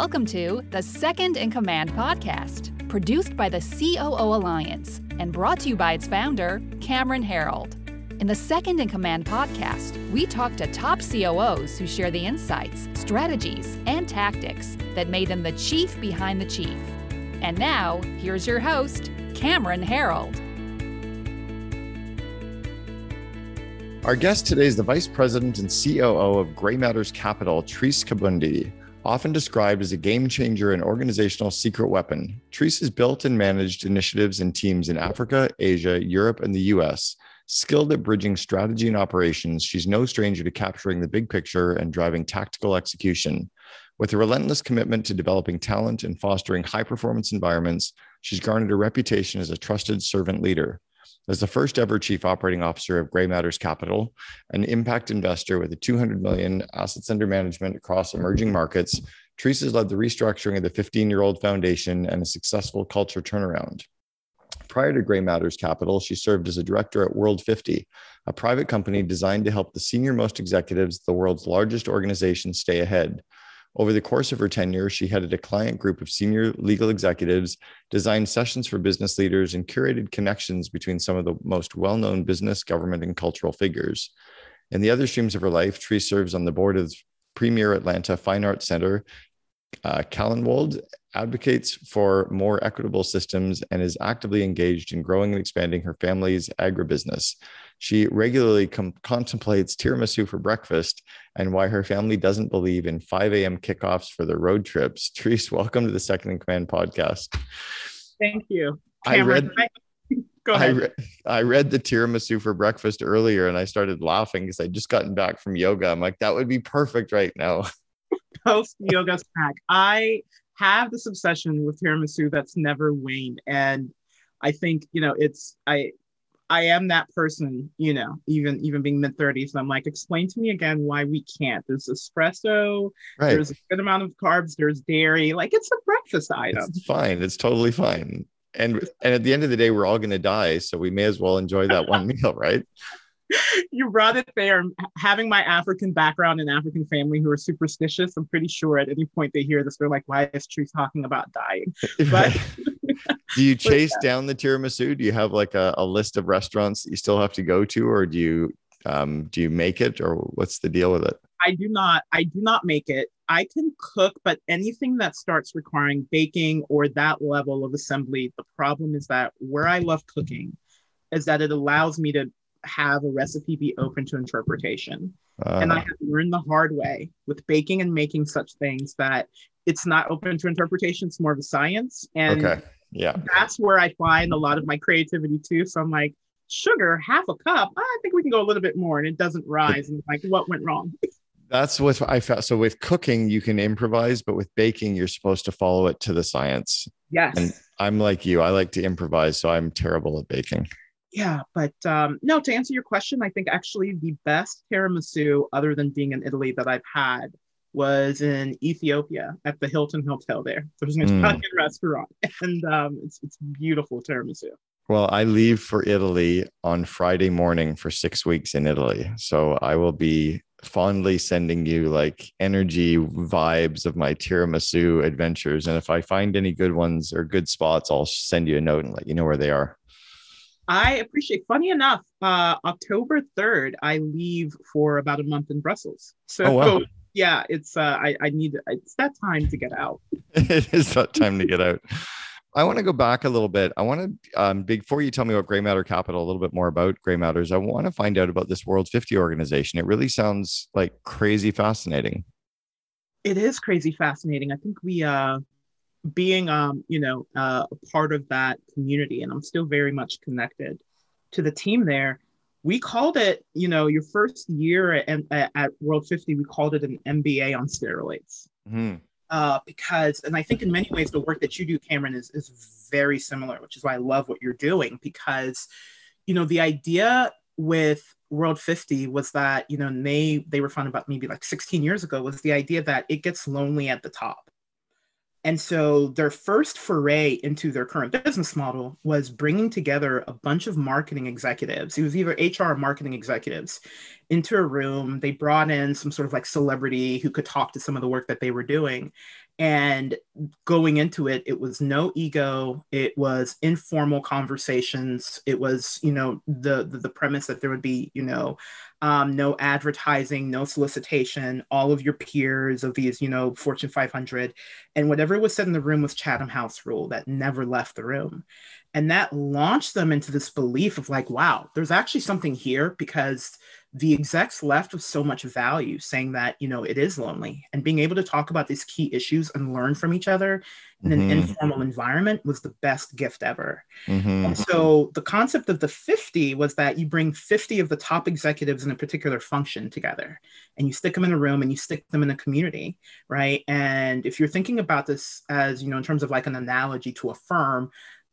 Welcome to the Second in Command podcast, produced by the COO Alliance and brought to you by its founder, Cameron Herold. In the Second in Command podcast, we talk to top COOs who share the insights, strategies, and tactics that made them the chief behind the chief. And now, here's your host, Cameron Herold. Our guest today is the Vice President and COO of Gray Matters Capital, Therese Kabundi. Often described as a game changer and organizational secret weapon, Therese has built and managed initiatives and teams in Africa, Asia, Europe, and the US. Skilled at bridging strategy and operations, she's no stranger to capturing the big picture and driving tactical execution. With a relentless commitment to developing talent and fostering high performance environments, she's garnered a reputation as a trusted servant leader. As the first ever chief operating officer of Gray Matters Capital, an impact investor with a 200 million assets under management across emerging markets, Therese has led the restructuring of the 15 year old foundation and a successful culture turnaround. Prior to Gray Matters Capital, she served as a director at World 50, a private company designed to help the senior most executives of the world's largest organizations stay ahead. Over the course of her tenure, she headed a client group of senior legal executives, designed sessions for business leaders, and curated connections between some of the most well known business, government, and cultural figures. In the other streams of her life, Tree serves on the board of Premier Atlanta Fine Arts Center. Uh, Callanwolde advocates for more equitable systems and is actively engaged in growing and expanding her family's agribusiness. She regularly com- contemplates tiramisu for breakfast and why her family doesn't believe in 5 a.m. kickoffs for their road trips. Therese, welcome to the Second in Command podcast. Thank you. Cameron. I read. I, re- I read the tiramisu for breakfast earlier and I started laughing because I'd just gotten back from yoga. I'm like, that would be perfect right now. Post yoga snack. I have this obsession with tiramisu that's never waned. And I think, you know, it's, I, I am that person, you know, even even being mid 30s. I'm like, explain to me again why we can't. There's espresso, right. there's a good amount of carbs, there's dairy, like it's a breakfast item. It's fine. It's totally fine. And and at the end of the day, we're all gonna die. So we may as well enjoy that one meal, right? you brought it there. Having my African background and African family who are superstitious, I'm pretty sure at any point they hear this, they're like, why is Tree talking about dying? But do you chase yeah. down the tiramisu? Do you have like a, a, list of restaurants that you still have to go to, or do you um, do you make it, or what's the deal with it? I do not. I do not make it. I can cook, but anything that starts requiring baking or that level of assembly, the problem is that where I love cooking is that it allows me to have a recipe be open to interpretation. Uh, and I have learned the hard way with baking and making such things that it's not open to interpretation. It's more of a science. And okay. yeah, that's where I find a lot of my creativity too. So I'm like, sugar, half a cup. I think we can go a little bit more. And it doesn't rise. And like, what went wrong? That's what I found. So with cooking, you can improvise, but with baking, you're supposed to follow it to the science. Yes. And I'm like you. I like to improvise, so I'm terrible at baking yeah but um, no to answer your question i think actually the best tiramisu other than being in italy that i've had was in ethiopia at the hilton hotel there there's an hmm. italian mm. restaurant and um, it's, it's beautiful tiramisu well i leave for italy on friday morning for six weeks in italy so i will be fondly sending you like energy vibes of my tiramisu adventures and if i find any good ones or good spots i'll send you a note and let you know where they are I appreciate. Funny enough, uh, October third, I leave for about a month in Brussels. So oh, wow. yeah, it's uh, I, I need it's that time to get out. it is that time to get out. I want to go back a little bit. I want to, um, before you tell me about Gray Matter Capital, a little bit more about Gray Matters, I want to find out about this World 50 organization. It really sounds like crazy fascinating. It is crazy fascinating. I think we, uh, being um you know uh, a part of that community and i'm still very much connected to the team there. We called it you know your first year at, at world 50 we called it an mba on steroids. Mm-hmm. uh, because and i think in many ways the work that you do cameron is, is very similar which is why i love what you're doing because you know the idea with world 50 was that you know they they were founded about maybe like 16 years ago was the idea that it gets lonely at the top and so their first foray into their current business model was bringing together a bunch of marketing executives. It was either HR or marketing executives into a room. They brought in some sort of like celebrity who could talk to some of the work that they were doing. and going into it it was no ego it was informal conversations it was you know the the, the premise that there would be you know um, no advertising no solicitation all of your peers of these you know fortune 500 and whatever was said in the room was chatham house rule that never left the room. And that launched them into this belief of like wow there's actually something here because the execs left with so much value saying that you know it is lonely and being able to talk about these key issues and learn from each other in an mm-hmm. informal environment was the best gift ever mm-hmm. and so the concept of the 50 was that you bring 50 of the top executives in a particular function together and you stick them in a room and you stick them in a community right and if you're thinking about this as you know in terms of like an analogy to a firm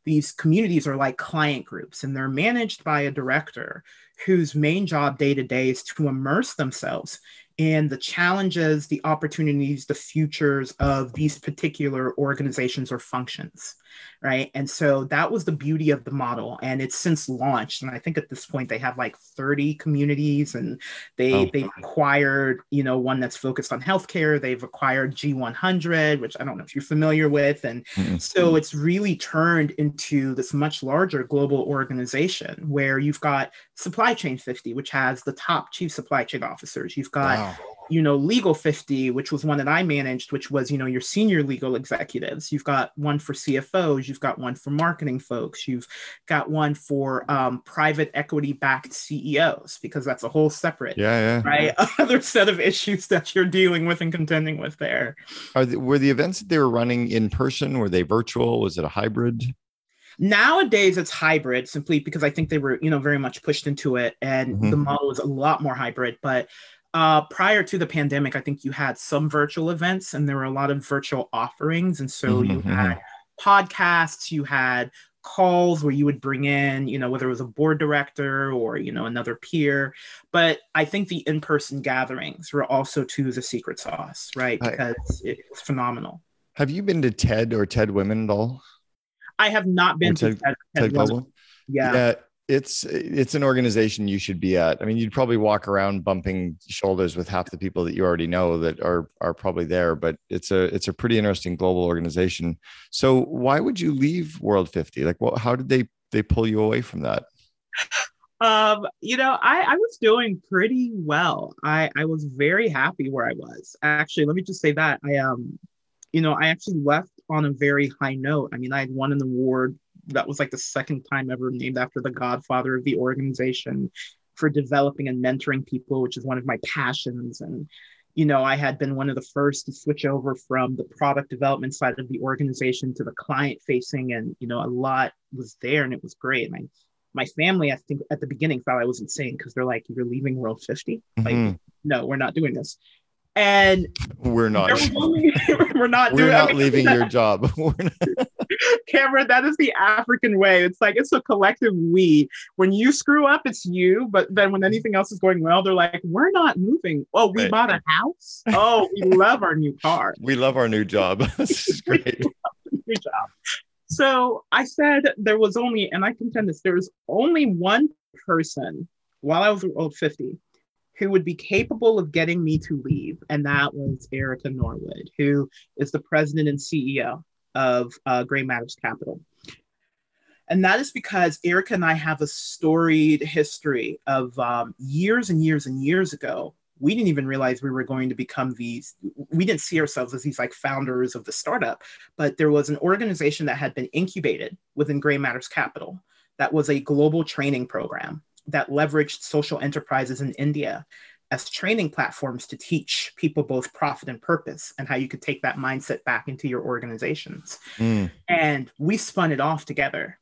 these communities are like client groups and they're managed by a director whose main job day to day is to immerse themselves in the challenges, the opportunities, the futures of these particular organizations or functions right? And so that was the beauty of the model, and it's since launched. And I think at this point they have like 30 communities, and they oh. they've acquired, you know, one that's focused on healthcare. They've acquired G100, which I don't know if you're familiar with, and mm-hmm. so it's really turned into this much larger global organization where you've got Supply Chain 50, which has the top chief supply chain officers. You've got wow you know, Legal 50, which was one that I managed, which was, you know, your senior legal executives. You've got one for CFOs, you've got one for marketing folks, you've got one for um, private equity backed CEOs, because that's a whole separate, yeah, yeah. right, other set of issues that you're dealing with and contending with there. Are the, were the events that they were running in person? Were they virtual? Was it a hybrid? Nowadays, it's hybrid simply because I think they were, you know, very much pushed into it, and mm-hmm. the model is a lot more hybrid. But uh, prior to the pandemic, I think you had some virtual events and there were a lot of virtual offerings. And so mm-hmm. you had podcasts, you had calls where you would bring in, you know, whether it was a board director or, you know, another peer. But I think the in person gatherings were also to the secret sauce, right? Because I, it's phenomenal. Have you been to TED or TED Women at all? I have not been to TED, TED, TED Global. Yeah. yeah it's it's an organization you should be at. I mean, you'd probably walk around bumping shoulders with half the people that you already know that are are probably there, but it's a it's a pretty interesting global organization. So why would you leave World 50? Like, well, how did they they pull you away from that? Um, you know, I, I was doing pretty well. I, I was very happy where I was. Actually, let me just say that. I um, you know, I actually left on a very high note. I mean, I had won an award that was like the second time ever named after the godfather of the organization for developing and mentoring people, which is one of my passions. And, you know, I had been one of the first to switch over from the product development side of the organization to the client facing. And, you know, a lot was there and it was great. And I, my family, I think at the beginning thought I was insane because they're like, you're leaving World 50? Mm-hmm. Like, no, we're not doing this and we're not we're not we're doing, not I mean, leaving your job cameron that is the african way. It's like it's a collective we. When you screw up it's you. But then when anything else is going well they're like we're not moving. Oh we right. bought a house? Oh we love our new car. We love our new job. This is great. new job. So i said there was only and i contend this there was only one person while i was World 50 who would be capable of getting me to leave. And that was Erica Norwood, who is the president and CEO of uh, Gray Matters Capital. And that is because Erica and I have a storied history of um, years and years and years ago. We didn't even realize we were going to become these, we didn't see ourselves as these like founders of the startup, but there was an organization that had been incubated within Gray Matters Capital that was a global training program that leveraged social enterprises in India as training platforms to teach people both profit and purpose and how you could take that mindset back into your organizations. Mm. And we spun it off together.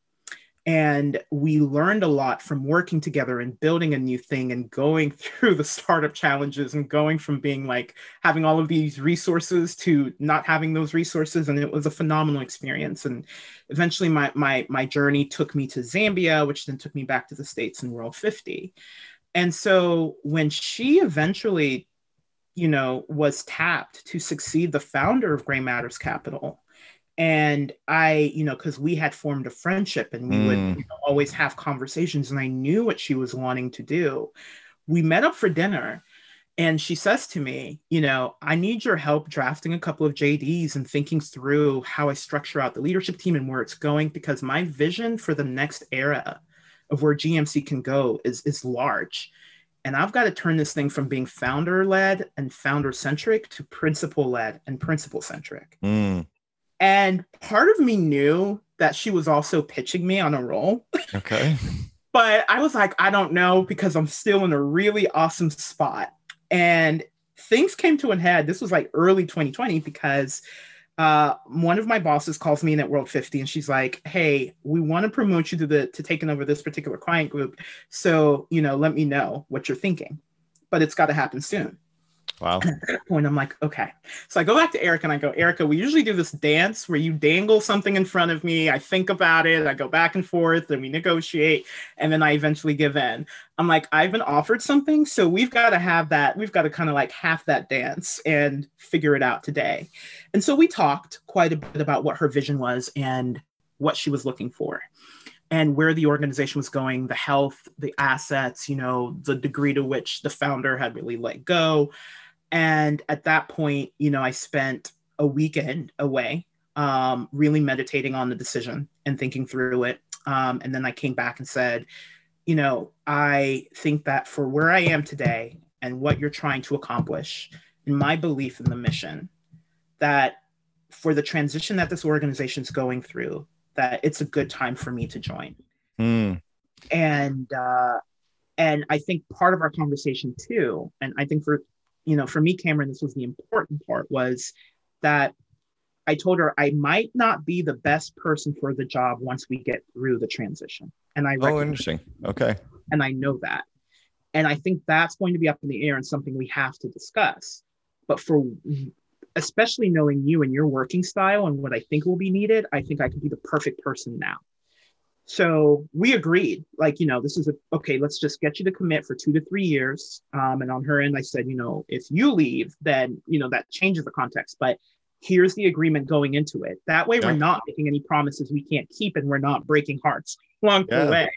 And we learned a lot from working together and building a new thing and going through the startup challenges and going from being like having all of these resources to not having those resources. And it was a phenomenal experience. And eventually my my my journey took me to Zambia, which then took me back to the States in World 50. And so when she eventually, you know, was tapped to succeed the founder of Gray Matters Capital, and i you know because we had formed a friendship and we mm. would you know, always have conversations and i knew what she was wanting to do we met up for dinner And she says to me, you know, I need your help drafting a couple of JDs and thinking through how I structure out the leadership team and where it's going because my vision for the next era of where GMC can go is is large. And I've got to turn this thing from being founder led and founder centric to principal led and principal centric. Mm, And part of me knew that she was also pitching me on a role. okay. but I was like, I don't know because I'm still in a really awesome spot. And things came to an head. This was like early 2020 because uh, one of my bosses calls me in at World 50 and she's like, Hey, we want to promote you to the to taking over this particular client group. So, you know, let me know what you're thinking. But it's got to happen soon. Wow. And at that point, I'm like, okay. So I go back to Erica and I go, Erica, we usually do this dance where you dangle something in front of me. I think about it. I go back and forth and we negotiate. And then I eventually give in. I'm like, I've been offered something. So we've got to have that. We've got to kind of like half that dance and figure it out today. And so we talked quite a bit about what her vision was and what she was looking for and where the organization was going, the health, the assets, you know, the degree to which the founder had really let go. And at that point, you know, I spent a weekend away, um, really meditating on the decision and thinking through it. Um, and then I came back and said, you know, I think that for where I am today and what you're trying to accomplish, and my belief in the mission, that for the transition that this organization is going through, that it's a good time for me to join Mm, and uh, and I think part of our conversation too, and I think for you know for me, Cameron, this was the important part was that I told her I might not be the best person for the job once we get through the transition, and I oh, interesting. Okay. and I know that, and I think that's going to be up in the air and something we have to discuss. But for especially knowing you and your working style and what I think will be needed, I think I could be the perfect person now. So we agreed, like, you know, this is a, okay, let's just get you to commit for two to three years. Um, and on her end, I said, you know, if you leave, then, you know, that changes the context. But here's the agreement going into it. That way, Yeah. we're not making any promises we can't keep and we're not breaking hearts along Yeah. the way.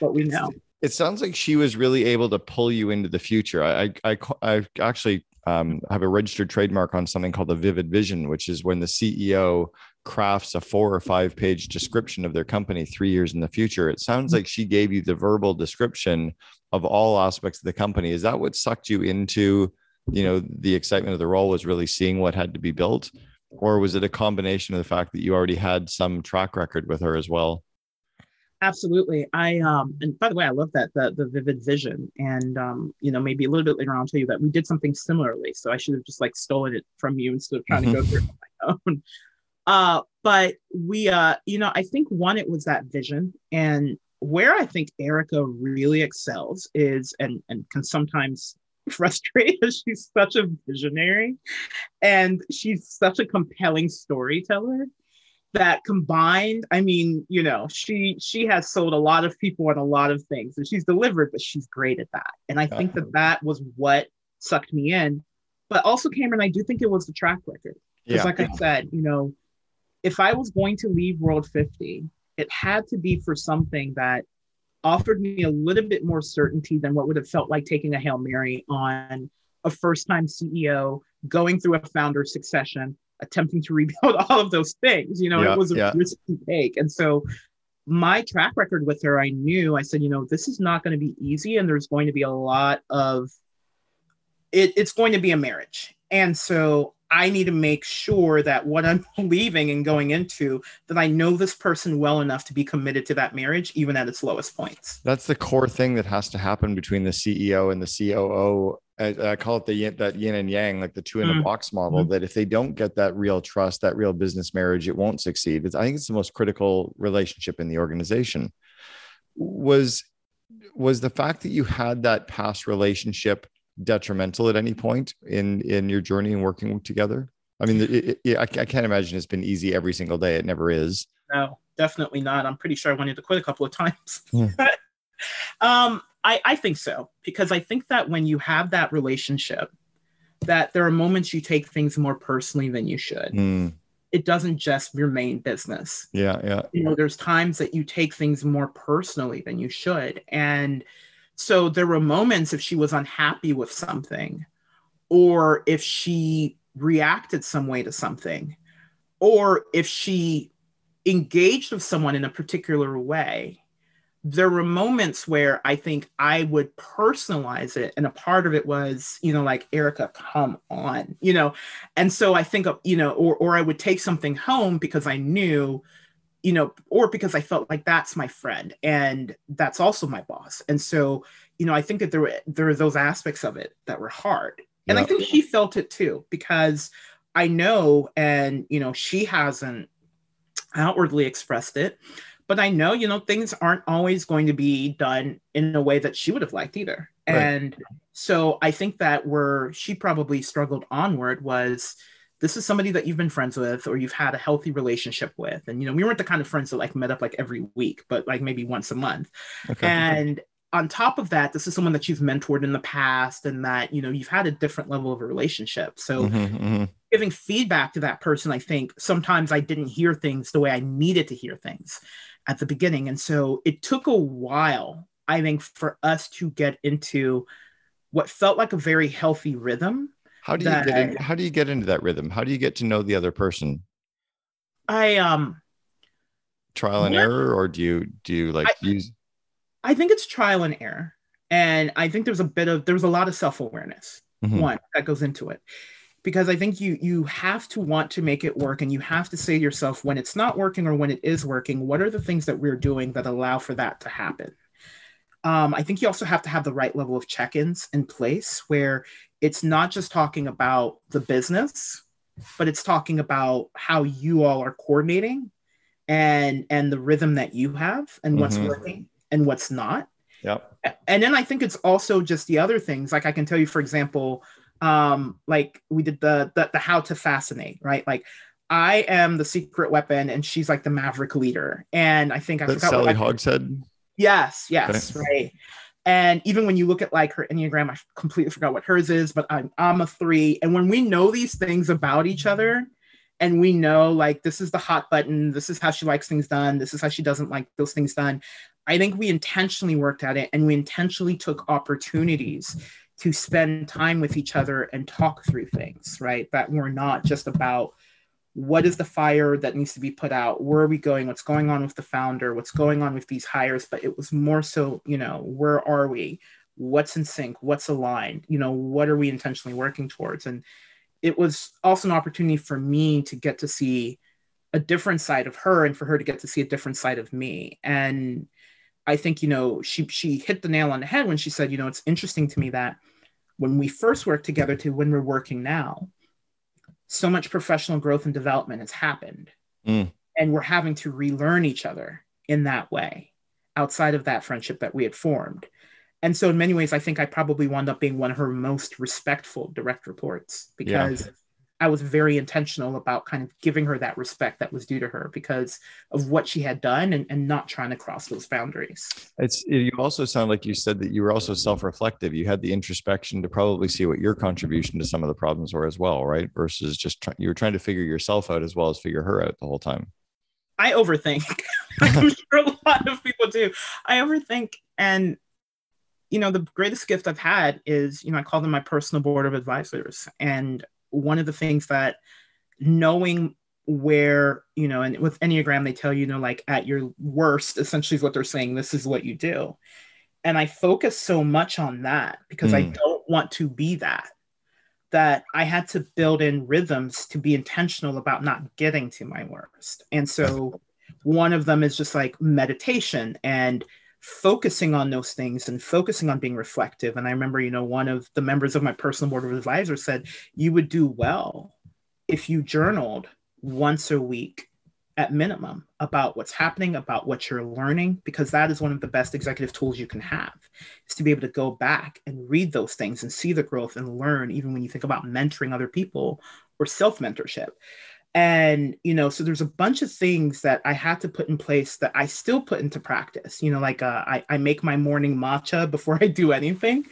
But we know. It sounds like she was really able to pull you into the future. I I, I, actually um, have a registered trademark on something called the vivid vision, which is when the CEO crafts a four or five page description of their company three years in the future. It sounds like she gave you the verbal description of all aspects of the company. Is that what sucked you into, you know, the excitement of the role was really seeing what had to be built? Or was it a combination of the fact that you already had some track record with her as well? Absolutely. I um and by the way, I love that the the vivid vision. And um, you know, maybe a little bit later on I'll tell you that we did something similarly. So I should have just like stolen it from you instead of trying to go through it on my own. Uh, but we uh, you know, I think one, it was that vision. And where I think Erica really excels is and and can sometimes frustrate us. She's such a visionary and she's such a compelling storyteller that combined i mean you know she she has sold a lot of people on a lot of things and she's delivered but she's great at that and i think that that was what sucked me in but also cameron i do think it was the track record because Yeah. like i said you know if i was going to leave world 50 it had to be for something that offered me a little bit more certainty than what would have felt like taking a hail mary on a first time ceo going through a founder succession attempting to rebuild all of those things. You know, Yeah, it was a yeah. risky take. And so my track record with her, I knew, I said, you know, this is not going to be easy and there's going to be a lot of it, it's going to be a marriage. And so I need to make sure that what I'm leaving and going into, that I know this person well enough to be committed to that marriage, even at its lowest points. That's the core thing that has to happen between the CEO and the COO. I, I call it the yin, that yin and yang, like the two in a Mhm. box model. That if they don't get that real trust, that real business marriage, it won't succeed. It's, I think it's the most critical relationship in the organization. Was was the fact that you had that past relationship detrimental at any point in in your journey and working together? I mean, it, it, I, I can't imagine it's been easy every single day. It never is. No, definitely not. I'm pretty sure I wanted to quit a couple of times. Hmm. um, I, I think so because I think that when you have that relationship, that there are moments you take things more personally than you should. Hmm. It doesn't just remain business. yeah, yeah. You know, there's times that you take things more personally than you should, and so there were moments if she was unhappy with something or if she reacted some way to something, or if she engaged with someone in a particular way, there were moments where I think I would personalize it. And a part of it was, you know, like, Erica, come on, you know. And so I think, you know, or, or I would take something home because I knew, you know, or because I felt like that's my friend and that's also my boss. And so, you know, I think that there were, there were those aspects of it that were hard. And I think she felt it too, because I know, and, you know, she hasn't outwardly expressed it, but I know, you know, things aren't always going to be done in a way that she would have liked either. Right. And so I think that where she probably struggled onward was this is somebody that you've been friends with or you've had a healthy relationship with. And, you know, we weren't the kind of friends that like met up like every week, but like maybe once a month. Okay. And on top of that, this is someone that you've mentored in the past and that, you know, you've had a different level of a relationship. So mm-hmm, mm-hmm. giving feedback to that person, I think sometimes I didn't hear things the way I needed to hear things at the beginning. And so it took a while, I think, for us to get into what felt like a very healthy rhythm. How do you get in, how do you get into that rhythm? How do you get to know the other person? I um trial and what? error or do you do you like I, use I think it's trial and error. And I think there's a bit of there's a lot of self-awareness mm-hmm. one that goes into it because I think you you have to want to make it work and you have to say to yourself when it's not working or when it is working, what are the things that we're doing that allow for that to happen? Um, I think you also have to have the right level of check-ins in place where it's not just talking about the business, but it's talking about how you all are coordinating and and the rhythm that you have and what's mm-hmm. working and what's not. Yep. And then I think it's also just the other things. Like I can tell you, for example, um like we did the, the the how to fascinate right like i am the secret weapon and she's like the maverick leader and i think i That's forgot sally hogshead yes yes okay. right and even when you look at like her enneagram i completely forgot what hers is but i'm i'm a three and when we know these things about each other and we know like this is the hot button this is how she likes things done this is how she doesn't like those things done i think we intentionally worked at it and we intentionally took opportunities to spend time with each other and talk through things, right? That we're not just about what is the fire that needs to be put out? Where are we going? What's going on with the founder? What's going on with these hires? But it was more so, you know, where are we? What's in sync? What's aligned? You know, what are we intentionally working towards? And it was also an opportunity for me to get to see a different side of her and for her to get to see a different side of me. And I think, you know, she she hit the nail on the head when she said, you know, it's interesting to me that when we first worked together to when we're working now, so much professional growth and development has happened. Mm. And we're having to relearn each other in that way outside of that friendship that we had formed. And so, in many ways, I think I probably wound up being one of her most respectful direct reports because yeah. I was very intentional about kind of giving her that respect that was due to her because of what she had done and, and not trying to cross those boundaries. It's you also sound like you said that you were also self-reflective. You had the introspection to probably see what your contribution to some of the problems were as well, right? Versus just try, you were trying to figure yourself out as well as figure her out the whole time. I overthink. I'm sure a lot of people do. I overthink and you know the greatest gift I've had is you know I call them my personal board of advisors and one of the things that knowing where you know and with enneagram they tell you, you know like at your worst essentially is what they're saying this is what you do and i focus so much on that because mm. i hmm. don't want to be that that i had to build in rhythms to be intentional about not getting to my worst and so one of them is just like meditation and focusing on those things and focusing on being reflective. And I remember, you know, one of the members of my personal board of advisors said, you would do well if you journaled once a week at minimum about what's happening, about what you're learning, because that is one of the best executive tools you can have is to be able to go back and read those things and see the growth and learn, even when you think about mentoring other people or self mentorship and you know so there's a bunch of things that i had to put in place that i still put into practice you know like uh, I, I make my morning matcha before i do anything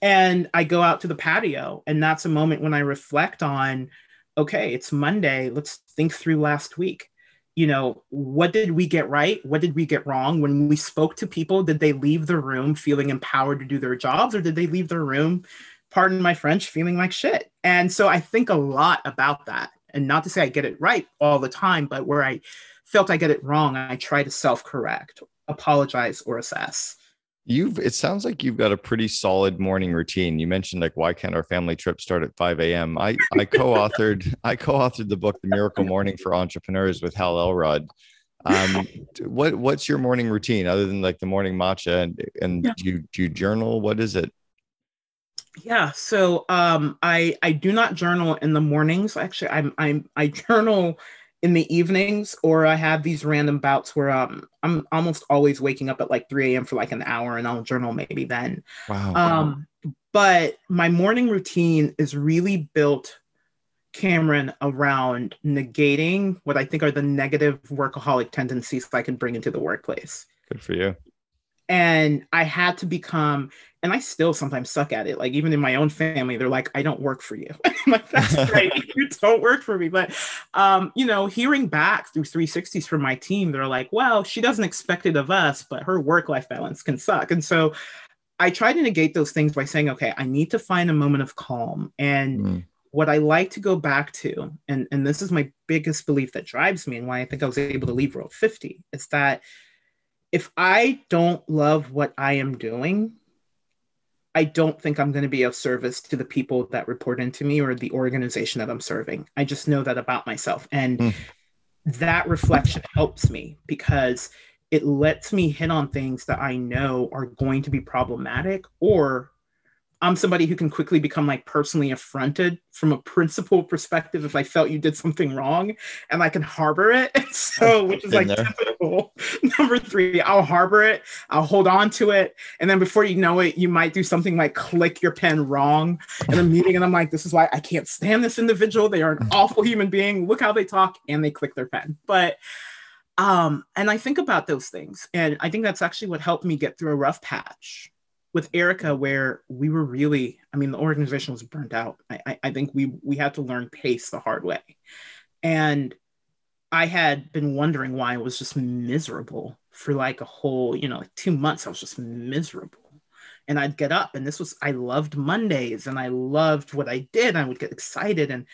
and i go out to the patio and that's a moment when i reflect on okay it's monday let's think through last week you know what did we get right what did we get wrong when we spoke to people did they leave the room feeling empowered to do their jobs or did they leave the room pardon my French, feeling like shit. And so I think a lot about that. And not to say I get it right all the time, but where I felt I get it wrong, I try to self correct, apologize, or assess. You've it sounds like you've got a pretty solid morning routine. You mentioned like why can't our family trip start at 5 a.m. I I co-authored I co-authored the book The Miracle Morning for Entrepreneurs with Hal Elrod. Um, what what's your morning routine other than like the morning matcha and and yeah. do you do you journal? What is it? Yeah, so um, I I do not journal in the mornings. Actually, I'm I'm I journal in the evenings or I have these random bouts where um, I'm almost always waking up at like 3 a.m. for like an hour and I'll journal maybe then. Wow. Um, but my morning routine is really built, Cameron, around negating what I think are the negative workaholic tendencies I can bring into the workplace. Good for you and i had to become and i still sometimes suck at it like even in my own family they're like i don't work for you. Like that's great. You don't work for me. But um you know hearing back through 360s from my team they're like well she doesn't expect it of us but her work life balance can suck. And so i try to negate those things by saying okay i need to find a moment of calm. And mm. what i like to go back to and and this is my biggest belief that drives me and why i think i was able to leave world 50 is that if I don't love what I am doing, I don't think I'm going to be of service to the people that report into me or the organization that I'm serving. I just know that about myself. And mm. that reflection helps me because it lets me hit on things that I know are going to be problematic or I'm somebody who can quickly become like personally affronted from a principle perspective if I felt you did something wrong and I can harbor it. so, which is like typical. Number three, I'll harbor it, I'll hold on to it. And then before you know it, you might do something like click your pen wrong in a meeting. And I'm like, this is why I can't stand this individual. They are an awful human being. Look how they talk and they click their pen. But, um, and I think about those things. And I think that's actually what helped me get through a rough patch with Erica, where we were really, I mean, the organization was burnt out. I, I, I think we we had to learn pace the hard way, and I had been wondering why I was just miserable for like a whole, you know, like two months. I was just miserable, and I'd get up, and this was I loved Mondays, and I loved what I did. I would get excited, and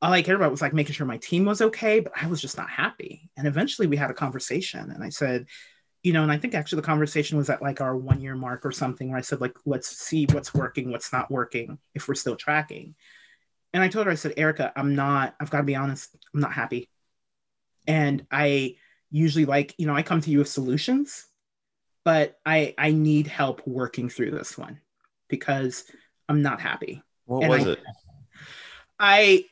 all I cared about was like making sure my team was okay, but I was just not happy. And eventually, we had a conversation, and I said you know, and I think actually the conversation was at like our one year mark or something where I said, like, let's see what's working, what's not working, if we're still tracking. And I told her, I said, Erica, I'm not, I've got to be honest, I'm not happy. And I usually like, you know, I come to you with solutions, but I I need help working through this one because I'm not happy. What and was I, it? I,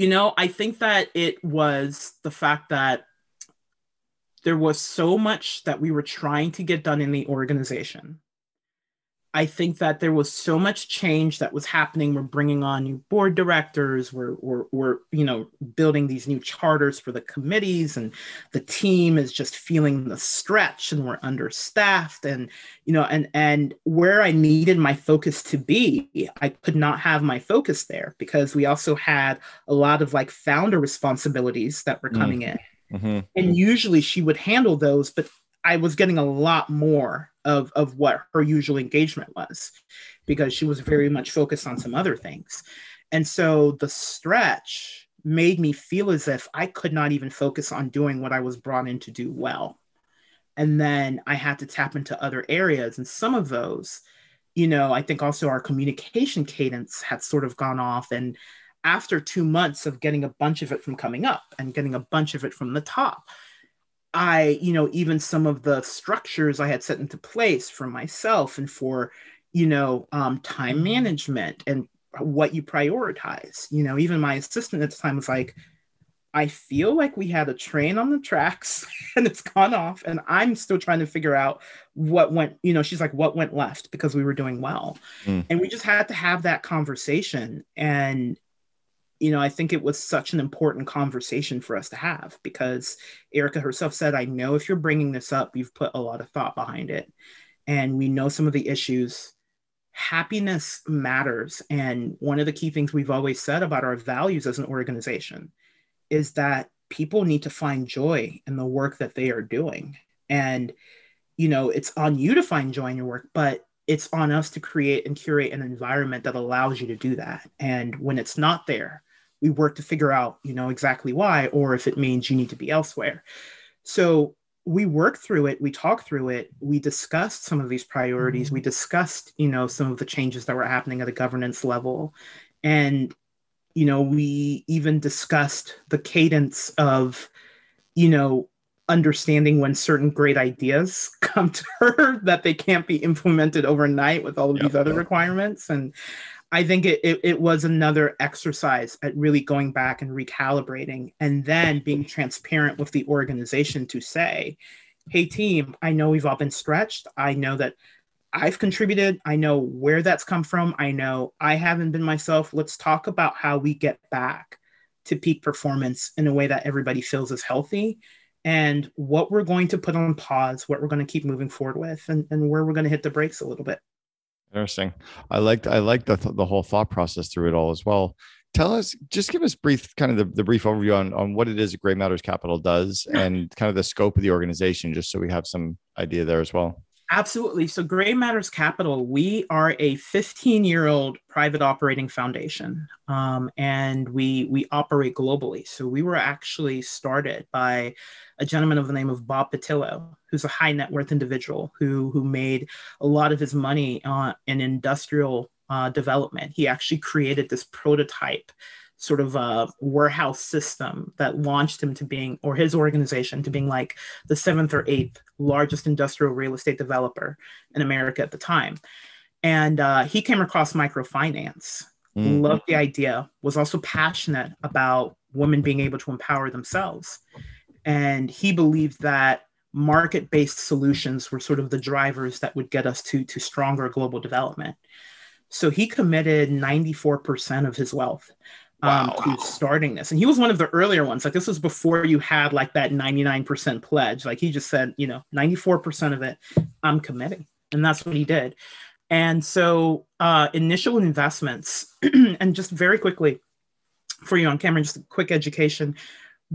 you know, I think that it was the fact that there was so much that we were trying to get done in the organization. I think that there was so much change that was happening. We're bringing on new board directors. We're, we're, we're, you know, building these new charters for the committees, and the team is just feeling the stretch, and we're understaffed. And you know, and and where I needed my focus to be, I could not have my focus there because we also had a lot of like founder responsibilities that were coming mm. in Mm-hmm. And usually she would handle those, but I was getting a lot more of, of what her usual engagement was because she was very much focused on some other things. And so the stretch made me feel as if I could not even focus on doing what I was brought in to do well. And then I had to tap into other areas. And some of those, you know, I think also our communication cadence had sort of gone off. And after two months of getting a bunch of it from coming up and getting a bunch of it from the top, I, you know, even some of the structures I had set into place for myself and for, you know, um, time management and what you prioritize. You know, even my assistant at the time was like, I feel like we had a train on the tracks and it's gone off, and I'm still trying to figure out what went, you know, she's like, what went left because we were doing well. Mm. And we just had to have that conversation. And you know, I think it was such an important conversation for us to have because Erica herself said, I know if you're bringing this up, you've put a lot of thought behind it. And we know some of the issues. Happiness matters. And one of the key things we've always said about our values as an organization is that people need to find joy in the work that they are doing. And, you know, it's on you to find joy in your work, but it's on us to create and curate an environment that allows you to do that. And when it's not there, we work to figure out, you know, exactly why, or if it means you need to be elsewhere. So we work through it, we talk through it, we discussed some of these priorities, we mm-hmm. discussed, you know, some of the changes that were happening at a governance level. And, you know, we even discussed the cadence of, you know, understanding when certain great ideas come to her that they can't be implemented overnight with all of yep, these other yep. requirements and i think it, it, it, was another exercise at really going back and recalibrating and then being transparent with the organization to say hey team i know we've all been stretched. I know that i've contributed. I know where that's come from. I know i haven't been myself. Let's talk about how we get back to peak performance in a way that everybody feels is healthy and what we're going to put on pause, what we're going to keep moving forward with, and, and where we're going to hit the brakes a little bit. Interesting. I liked I liked the the whole thought process through it all as well. Tell us, just give us brief kind of the, the brief overview on on what it is that Gray Matters Capital does and kind of the scope of the organization, just so we have some idea there as well. Absolutely. So, Gray Matters Capital, we are a 15 year old private operating foundation, um, and we we operate globally. So, we were actually started by a gentleman of the name of Bob Pattillo, who's a high net worth individual who who made a lot of his money uh, in industrial uh, development. He actually created this prototype sort of a warehouse system that launched him to being, or his organization to being like the seventh or eighth largest industrial real estate developer in America at the time. And uh, he came across microfinance, mm. loved the idea, was also passionate about women being able to empower themselves. And he believed that market based solutions were sort of the drivers that would get us to, to stronger global development. So he committed 94% of his wealth um, wow. to starting this. And he was one of the earlier ones. Like this was before you had like that 99% pledge. Like he just said, you know, 94% of it, I'm committing. And that's what he did. And so uh, initial investments, and just very quickly for you on Cameron, just a quick education.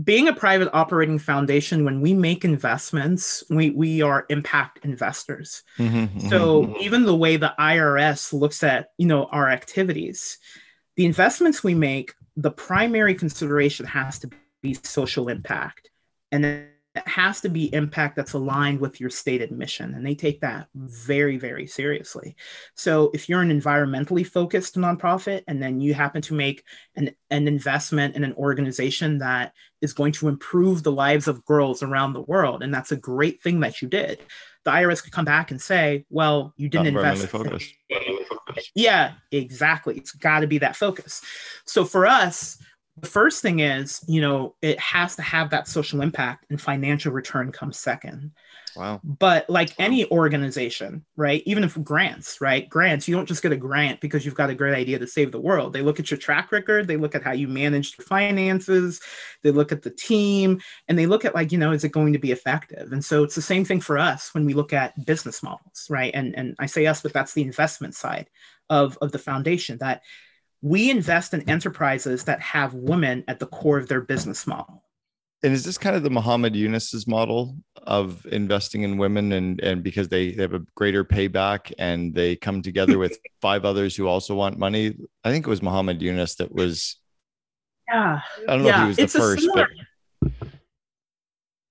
Being a private operating foundation, when we make investments, we, we are impact investors. Mm-hmm, mm-hmm so mm-hmm. even the way the IRS looks at, you know, our activities, the investments we make, the primary consideration has to be social impact. And it has to be impact that's aligned with your stated mission. And they take that very, very seriously. So if you're an environmentally focused nonprofit and then you happen to make an, an investment in an organization that is going to improve the lives of girls around the world, and that's a great thing that you did, the IRS could come back and say, well, you didn't invest. Focused. Yeah, exactly. It's got to be that focus. So for us, the first thing is, you know, it has to have that social impact and financial return comes second. Wow. But like any organization, right? Even if grants, right? Grants, you don't just get a grant because you've got a great idea to save the world. They look at your track record, they look at how you manage your finances, they look at the team, and they look at like, you know, is it going to be effective? And so it's the same thing for us when we look at business models, right? And and I say us, but that's the investment side of, of the foundation that we invest in enterprises that have women at the core of their business model and is this kind of the Muhammad Yunus's model of investing in women and and because they, they have a greater payback and they come together with five others who also want money? I think it was Muhammad Yunus that was Yeah. I don't know yeah. if he was the it's first, similar, but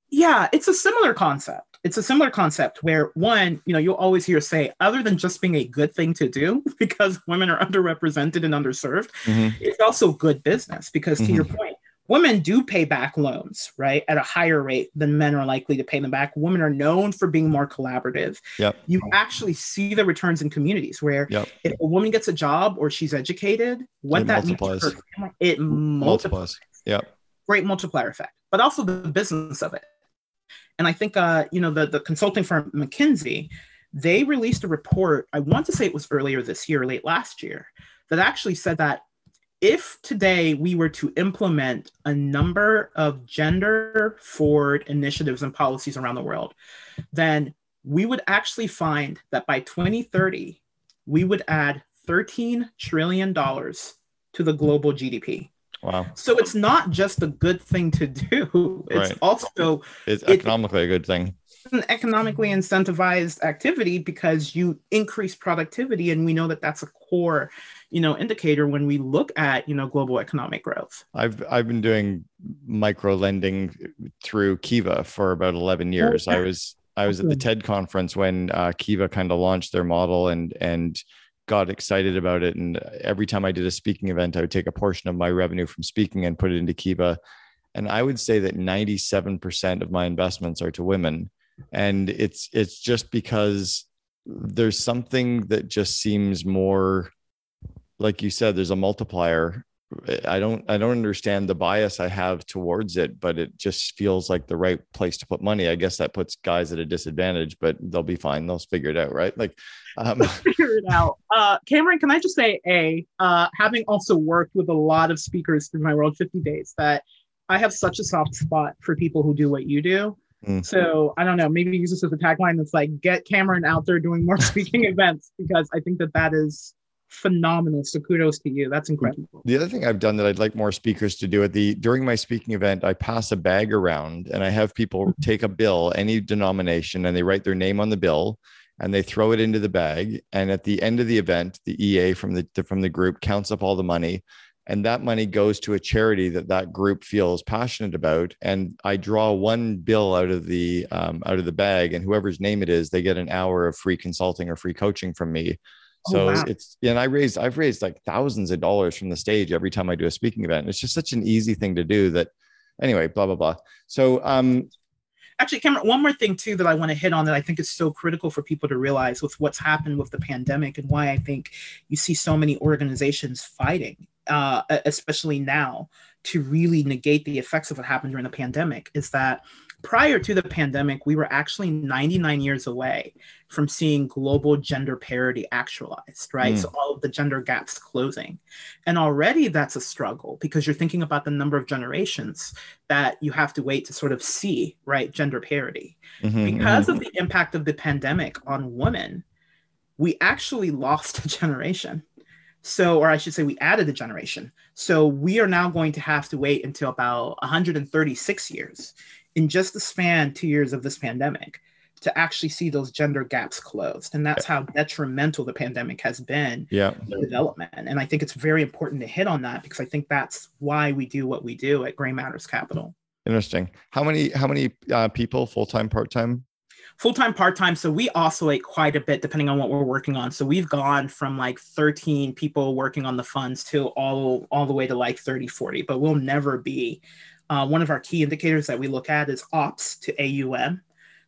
yeah, it's a similar concept. It's a similar concept where one, you know, you'll always hear say, other than just being a good thing to do because women are underrepresented and underserved, mm-hmm. it's also good business because to mm-hmm. your point, women do pay back loans, right, at a higher rate than men are likely to pay them back. Women are known for being more collaborative. Yep. You actually see the returns in communities where yep. if a woman gets a job or she's educated, what it that multiplies. means her, it multiplies. Yeah. Great multiplier effect, but also the business of it. And I think, uh, you know, the, the consulting firm McKinsey, they released a report, I want to say it was earlier this year, late last year, that actually said that if today we were to implement a number of gender forward initiatives and policies around the world, then we would actually find that by 2030, we would add $13 trillion to the global GDP. Wow. So it's not just a good thing to do, it's right. also it's economically it, a good thing. an economically incentivized activity because you increase productivity and we know that that's a core you know indicator when we look at you know global economic growth i've i've been doing micro lending through kiva for about 11 years okay. i was i was at the ted conference when uh, kiva kind of launched their model and and got excited about it. And every time i did a speaking event i would take a portion of my revenue from speaking and put it into kiva. And i would say that 97% of my investments are to women. And it's it's just because there's something that just seems more like you said there's a multiplier i don't i don't understand the bias i have towards it but it just feels like the right place to put money. I guess that puts guys at a disadvantage but they'll be fine. They'll figure it out right? Like um, figure it out. Uh cameron can i just say a uh having also worked with a lot of speakers through my world 50 days that i have such a soft spot for people who do what you do. Mm. So I don't know, maybe use this as a tagline that's like, get Cameron out there doing more speaking events because I think that that is phenomenal. So kudos to you. That's incredible. The other thing I've done that I'd like more speakers to do at the during my speaking event, I pass a bag around and I have people mm-hmm. take a bill, any denomination, and they write their name on the bill and they throw it into the bag. And at the end of the event, the EA from the from the group counts up all the money and that money goes to a charity that that group feels passionate about and i draw one bill out of the um, out of the bag and whoever's name it is they get an hour of free consulting or free coaching from me oh, so wow. it's and i raised i've raised like thousands of dollars from the stage every time i do a speaking event it's just such an easy thing to do that anyway blah blah blah so um actually cameron one more thing too that i want to hit on that i think is so critical for people to realize with what's happened with the pandemic and why i think you see so many organizations fighting uh, especially now, to really negate the effects of what happened during the pandemic is that prior to the pandemic, we were actually 99 years away from seeing global gender parity actualized, right? Mm. So all of the gender gaps closing. And already that's a struggle because you're thinking about the number of generations that you have to wait to sort of see, right, gender parity. Mm-hmm, because mm-hmm. of the impact of the pandemic on women, we actually lost a generation so, or I should say, we added a generation. So we are now going to have to wait until about 136 years in just the span two years of this pandemic to actually see those gender gaps closed. And that's how detrimental the pandemic has been yeah. development. And I think it's very important to hit on that because I think that's why we do what we do at Gray Matters Capital. Interesting. How many how many uh, people full time part time full time, part time. So we oscillate quite a bit depending on what we're working on. So we've gone from like 13 people working on the funds to all all the way to like 30, 40, but we'll never be. Uh, one of our key indicators that we look at is ops to AUM.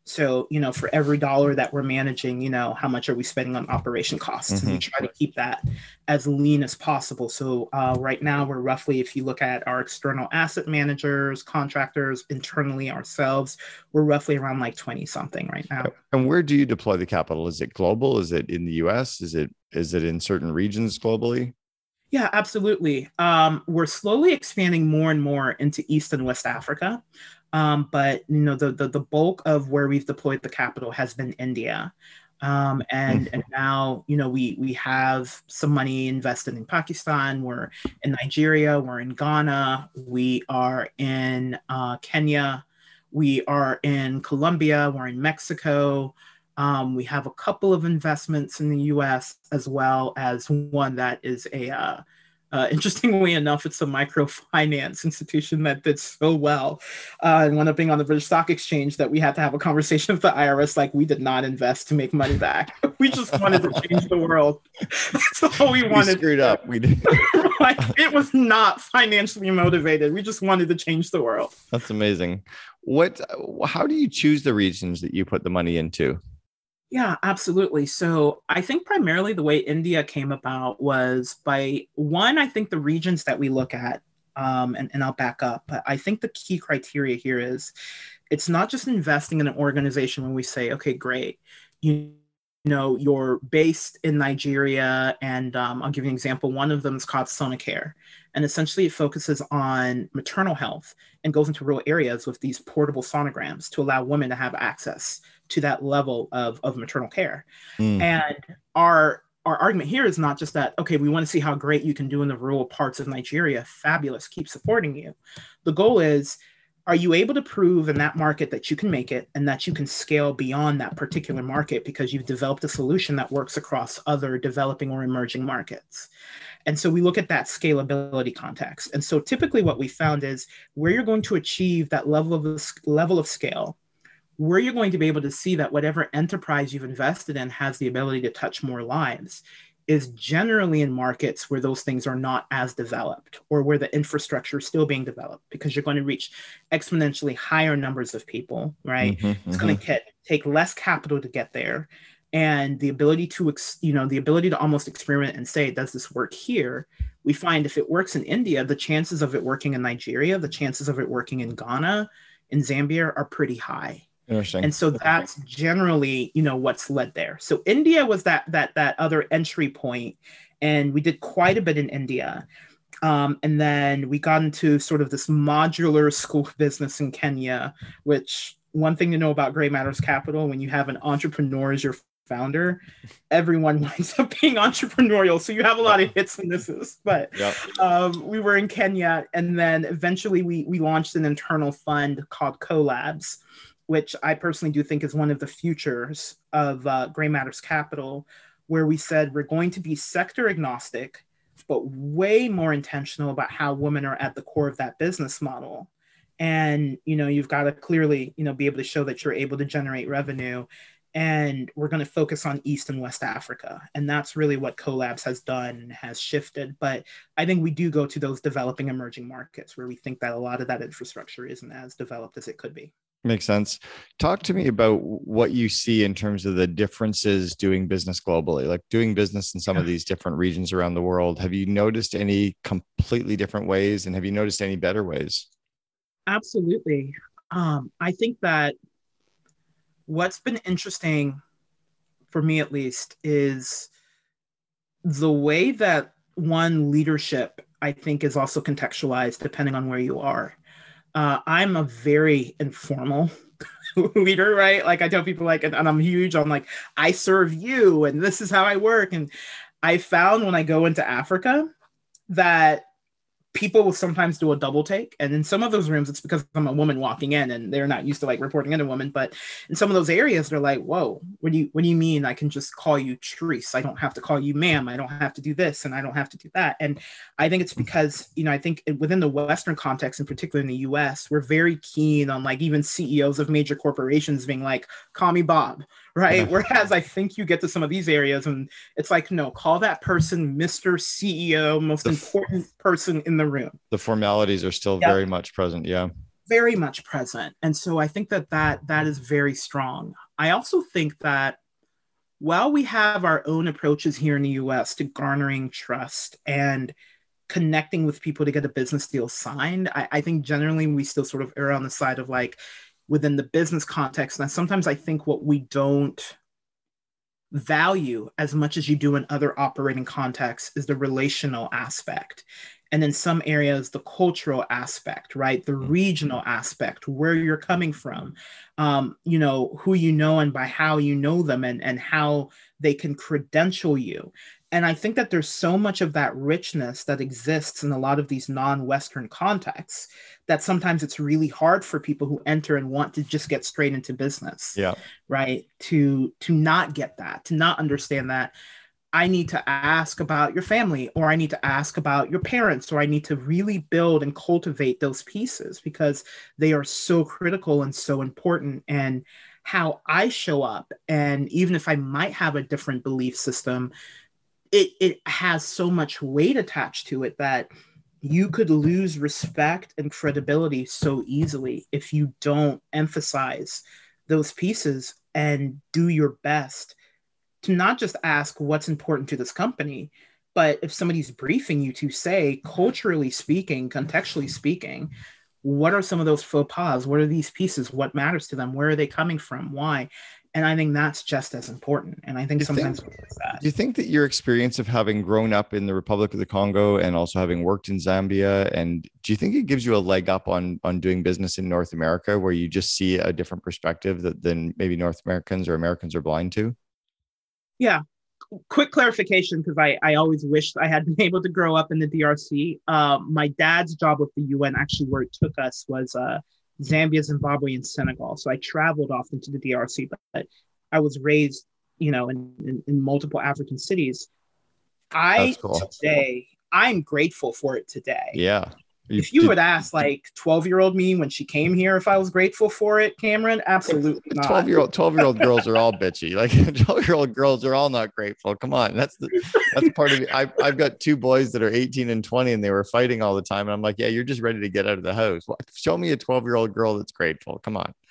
So, you know, for every dollar that we're managing, you know, how much are we spending on operation costs? Mm-hmm. And we try to keep that as lean as possible. So, uh, right now, we're roughly, if you look at our external asset managers, contractors, internally ourselves, we're roughly around like 20 something right now. And where do you deploy the capital? Is it global? Is it in the US? Is it is it in certain regions globally? Yeah, absolutely. Um, we're slowly expanding more and more into East and West Africa. Um, but you know, the, the the bulk of where we've deployed the capital has been India. Um, and mm-hmm. and now you know we we have some money invested in Pakistan. We're in Nigeria. We're in Ghana. We are in uh, Kenya. We are in Colombia. We're in Mexico. Um, we have a couple of investments in the U.S. as well as one that is a uh, uh, interestingly enough, it's a microfinance institution that did so well uh, and wound up being on the British Stock Exchange that we had to have a conversation with the IRS like we did not invest to make money back. we just wanted to change the world. That's all we wanted. We screwed up. We did. like, it was not financially motivated. We just wanted to change the world. That's amazing. What? How do you choose the regions that you put the money into? Yeah, absolutely. So I think primarily the way India came about was by one, I think the regions that we look at, um, and, and I'll back up, but I think the key criteria here is it's not just investing in an organization when we say, okay, great, you know, you're based in Nigeria, and um, I'll give you an example. One of them is called Sonicare, and essentially it focuses on maternal health and goes into rural areas with these portable sonograms to allow women to have access to that level of, of maternal care. Mm. And our our argument here is not just that, okay, we want to see how great you can do in the rural parts of Nigeria. Fabulous, keep supporting you. The goal is are you able to prove in that market that you can make it and that you can scale beyond that particular market because you've developed a solution that works across other developing or emerging markets? And so we look at that scalability context. And so typically what we found is where you're going to achieve that level of level of scale, where you're going to be able to see that whatever enterprise you've invested in has the ability to touch more lives is generally in markets where those things are not as developed or where the infrastructure is still being developed because you're going to reach exponentially higher numbers of people, right? Mm-hmm, it's mm-hmm. going to take less capital to get there. And the ability to, you know, the ability to almost experiment and say, does this work here? We find if it works in India, the chances of it working in Nigeria, the chances of it working in Ghana, in Zambia are pretty high. Interesting. And so that's generally, you know, what's led there. So India was that that that other entry point, and we did quite a bit in India. Um, and then we got into sort of this modular school business in Kenya, which one thing to know about Gray Matters Capital, when you have an entrepreneur as your founder, everyone winds up being entrepreneurial. So you have a lot of hits and misses. But yep. um, we were in Kenya, and then eventually we we launched an internal fund called CoLabs, which I personally do think is one of the futures of uh, Gray Matters Capital, where we said we're going to be sector agnostic, but way more intentional about how women are at the core of that business model. And you know, you've got to clearly, you know, be able to show that you're able to generate revenue. And we're going to focus on East and West Africa. And that's really what CoLabs has done and has shifted. But I think we do go to those developing emerging markets where we think that a lot of that infrastructure isn't as developed as it could be. Makes sense. Talk to me about what you see in terms of the differences doing business globally, like doing business in some of these different regions around the world. Have you noticed any completely different ways and have you noticed any better ways? Absolutely. Um, I think that what's been interesting for me, at least, is the way that one leadership, I think, is also contextualized depending on where you are uh, I'm a very informal leader, right? Like I tell people, like, and, and I'm huge on like, I serve you, and this is how I work. And I found when I go into Africa that people will sometimes do a double take and in some of those rooms it's because i'm a woman walking in and they're not used to like reporting in a woman but in some of those areas they're like whoa what do you what do you mean i can just call you Therese? i don't have to call you ma'am. I don't have to do this and i don't have to do that. And i think it's hmm. because you know i think within the western context in particular in the us we're very keen on like even ceos of major corporations being like call me bob right? Whereas I think you get to some of these areas and it's like, no, call that person Mr. CEO, most the important person in the room. The formalities are still yep. very much present. Yeah. Very much present. And so I think that that that is very strong. I also think that while we have our own approaches here in the US to garnering trust and connecting with people to get a business deal signed, I, I think generally we still sort of err on the side of like, within the business context. And sometimes I think what we don't value as much as you do in other operating contexts is the relational aspect. And in some areas, the cultural aspect, right? The mm-hmm. regional aspect, where you're coming from, um, you know, who you know and by how you know them and, and how they can credential you and I think that there's so much of that richness that exists in a lot of these non-Western contexts that sometimes it's really hard for people who enter and want to just get straight into business. Yeah. Right. To to not get that, to not understand that. I need to ask about your family, or I need to ask about your parents, or I need to really build and cultivate those pieces because they are so critical and so important. And how I show up, and even if I might have a different belief system, it it has so much weight attached to it that you could lose respect and credibility so easily if you don't emphasize those pieces and do your best to not just ask what's important to this company but if somebody's briefing you to say culturally speaking contextually speaking what are some of those faux pas? What are these pieces? What matters to them? Where are they coming from? Why and i think that's just as important. And i think you sometimes think, do you think that your experience of having grown up in the republic of the congo and also having worked in zambia and do you think it gives you a leg up on on doing business in north america where you just see a different perspective that than maybe north americans or americans are blind to? Yeah. Quick clarification because I, I always wished I had been able to grow up in the DRC. Uh, my dad's job with the UN, actually, where it took us was uh, Zambia, Zimbabwe, and Senegal. So I traveled often to the DRC, but I was raised, you know, in, in, in multiple African cities. I cool. today, I'm grateful for it today. Yeah. If you would ask like 12 year old me when she came here if I was grateful for it, Cameron, absolutely not. 12 year old 12 year old girls are all bitchy. Like 12 year old girls are all not grateful. Come on. That's the that's part of it. I've, I've got two boys that are 18 and 20 and they were fighting all the time. And I'm like, yeah, you're just ready to get out of the house. Show me a 12 year old girl that's grateful. Come on.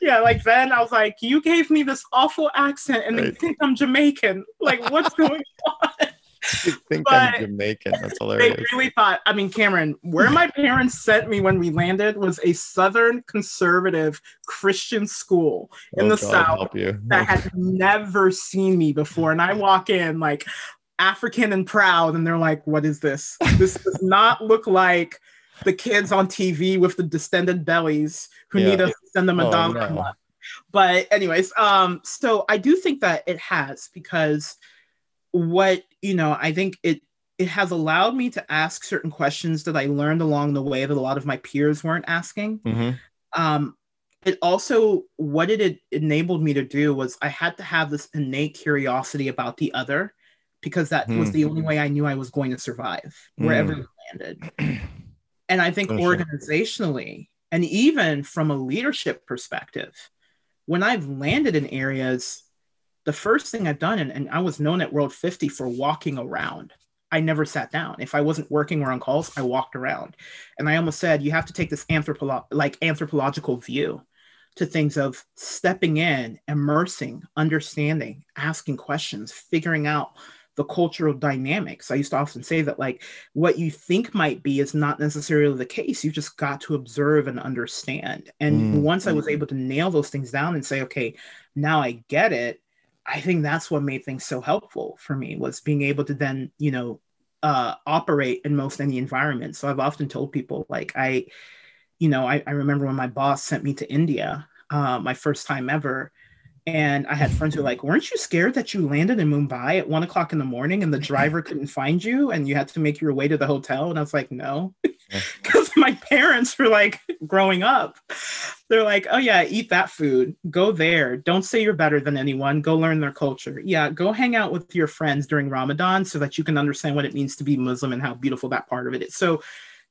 Yeah, like then I was like, you gave me this awful accent and right. they think I'm Jamaican. Like, what's going on? think but I'm Jamaican. That's hilarious. They really thought, I mean, Cameron, where my parents sent me when we landed was a Southern conservative Christian school in oh, the God, South that had never seen me before. And I walk in like African and proud, and they're like, what is this? This does not look like the kids on TV with the distended bellies who yeah. need us to send them a oh, dollar no. But anyways, um, so I do think that it has because what you know i think it it has allowed me to ask certain questions that i learned along the way that a lot of my peers weren't asking mm-hmm. um, it also what it enabled me to do was i had to have this innate curiosity about the other because that mm. was the only way i knew i was going to survive wherever mm. landed and i think organizationally and even from a leadership perspective when i've landed in areas the first thing I've done, and, and I was known at World 50 for walking around. I never sat down. If I wasn't working or on calls, I walked around. And I almost said, you have to take this anthropo- like anthropological view to things of stepping in, immersing, understanding, asking questions, figuring out the cultural dynamics. I used to often say that like what you think might be is not necessarily the case. You just got to observe and understand. And mm. once I was able to nail those things down and say, okay, now I get it, I think that's what made things so helpful for me was being able to then, you know, uh, operate in most any environment. So I've often told people like I, you know, I, I remember when my boss sent me to India, uh, my first time ever, and I had friends who were like, weren't you scared that you landed in Mumbai at one o'clock in the morning and the driver couldn't find you and you had to make your way to the hotel? And I was like, no, because my parents were like growing up. They're like, oh yeah, eat that food. Go there. Don't say you're better than anyone. Go learn their culture. Yeah, go hang out with your friends during Ramadan so that you can understand what it means to be Muslim and how beautiful that part of it is. So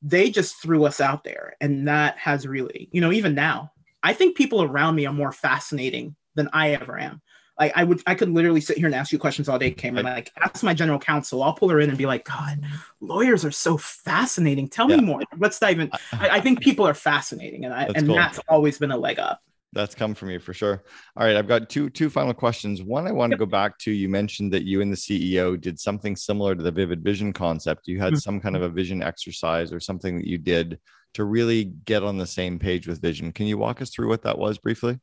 they just threw us out there. And that has really, you know, even now, I think people around me are more fascinating than I ever am. Like I would, I could literally sit here and ask you questions all day, Cameron. Like ask my general counsel. I'll pull her in and be like, God, lawyers are so fascinating. Tell yeah. me more. Let's dive in. I, I, think people are fascinating, and I, that's and cool. that's always been a leg up. That's come from you for sure. All right, I've got two two final questions. One, I want to go back to. You mentioned that you and the CEO did something similar to the Vivid Vision concept. You had mm-hmm. some kind of a vision exercise or something that you did to really get on the same page with vision. Can you walk us through what that was briefly?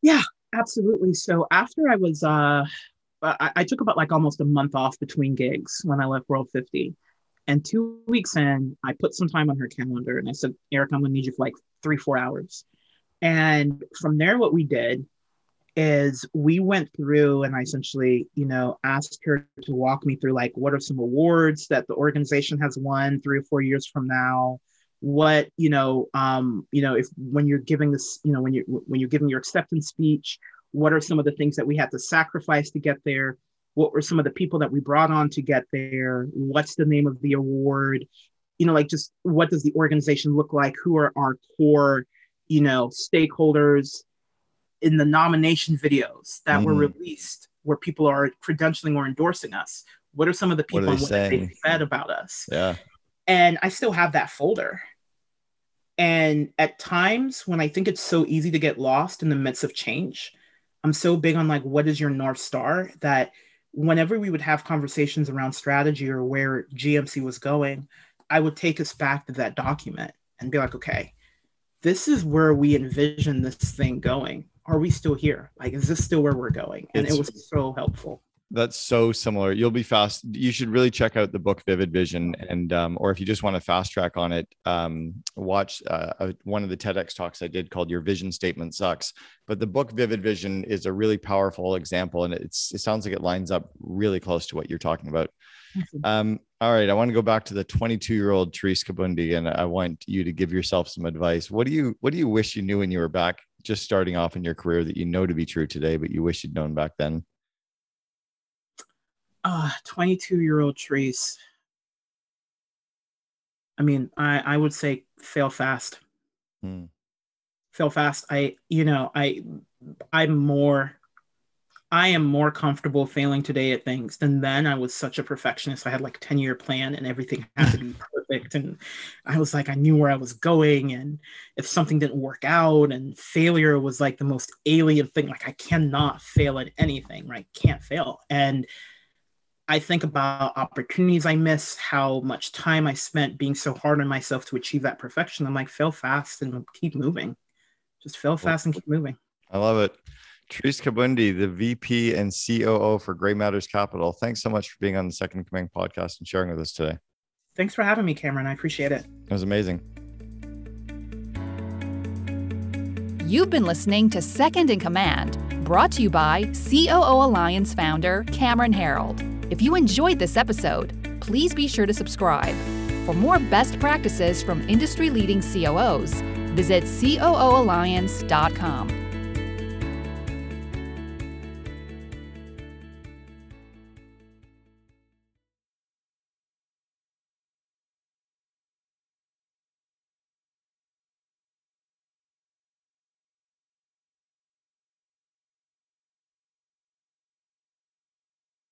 Yeah, Absolutely. So after I was, uh, I, I, took about like almost a month off between gigs when I left World 50. And two weeks in, I put some time on her calendar and I said, Eric, I'm going to need you for like three, four hours. And from there, what we did is we went through and I essentially, you know, asked her to walk me through like what are some awards that the organization has won three or four years from now what you know um you know if when you're giving this you know when you when you're giving your acceptance speech what are some of the things that we had to sacrifice to get there? What were some of the people that we brought on to get there? What's the name of the award? You know like just what does the organization look like? Who are our core you know stakeholders in the nomination videos that mm. were released where people are credentialing or endorsing us? What are some of the people what, what they said about us? Yeah and i still have that folder and at times when I think it's so easy to get lost in the midst of change, I'm so big on like, what is your North Star that whenever we would have conversations around strategy or where GMC was going, I would take us back to that document and be like, okay, this is where we envision this thing going. Are we still here? Like, is this still where we're going? And it's, it was so helpful that's so similar. You'll be fast. You should really check out the book Vivid Vision, and um, or if you just want to fast track on it, um, watch uh, one of the TEDx talks I did called "Your Vision Statement Sucks." But the book Vivid Vision is a really powerful example, and it's it sounds like it lines up really close to what you're talking about. Um, all right, I want to go back to the 22 year old Therese Kabundi, and I want you to give yourself some advice. What do you What do you wish you knew when you were back, just starting off in your career, that you know to be true today, but you wish you'd known back then? Uh, 22 year old Therese. I mean, I I would say fail fast. Hmm. Fail fast. I you know I I'm more I am more comfortable failing today at things than then. I was such a perfectionist. I had like a 10 year plan and everything had to be perfect. And I was like, I knew where I was going. And if something didn't work out, and failure was like the most alien thing, like I cannot fail at anything, right? Can't fail. And I think about opportunities I miss, how much time I spent being so hard on myself to achieve that perfection. I'm like, fail fast and keep moving. Just fail fast and keep moving. I love it. Therese Kabundi, the VP and COO for Gray Matters Capital. Thanks so much for being on the Second Command podcast and sharing with us today. Thanks for having me, Cameron. I appreciate it. It was amazing. You've been listening to Second in Command, brought to you by COO Alliance founder Cameron Herold. If you enjoyed this episode, please be sure to subscribe. For more best practices from industry leading COOs, visit COOalliance.com.